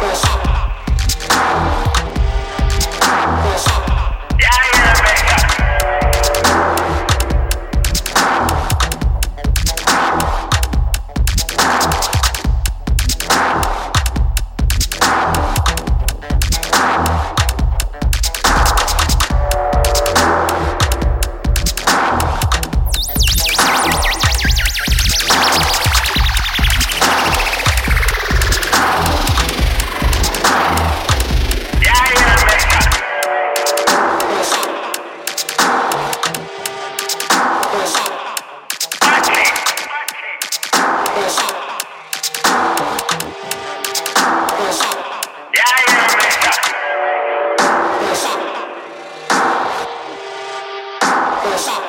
Best shop.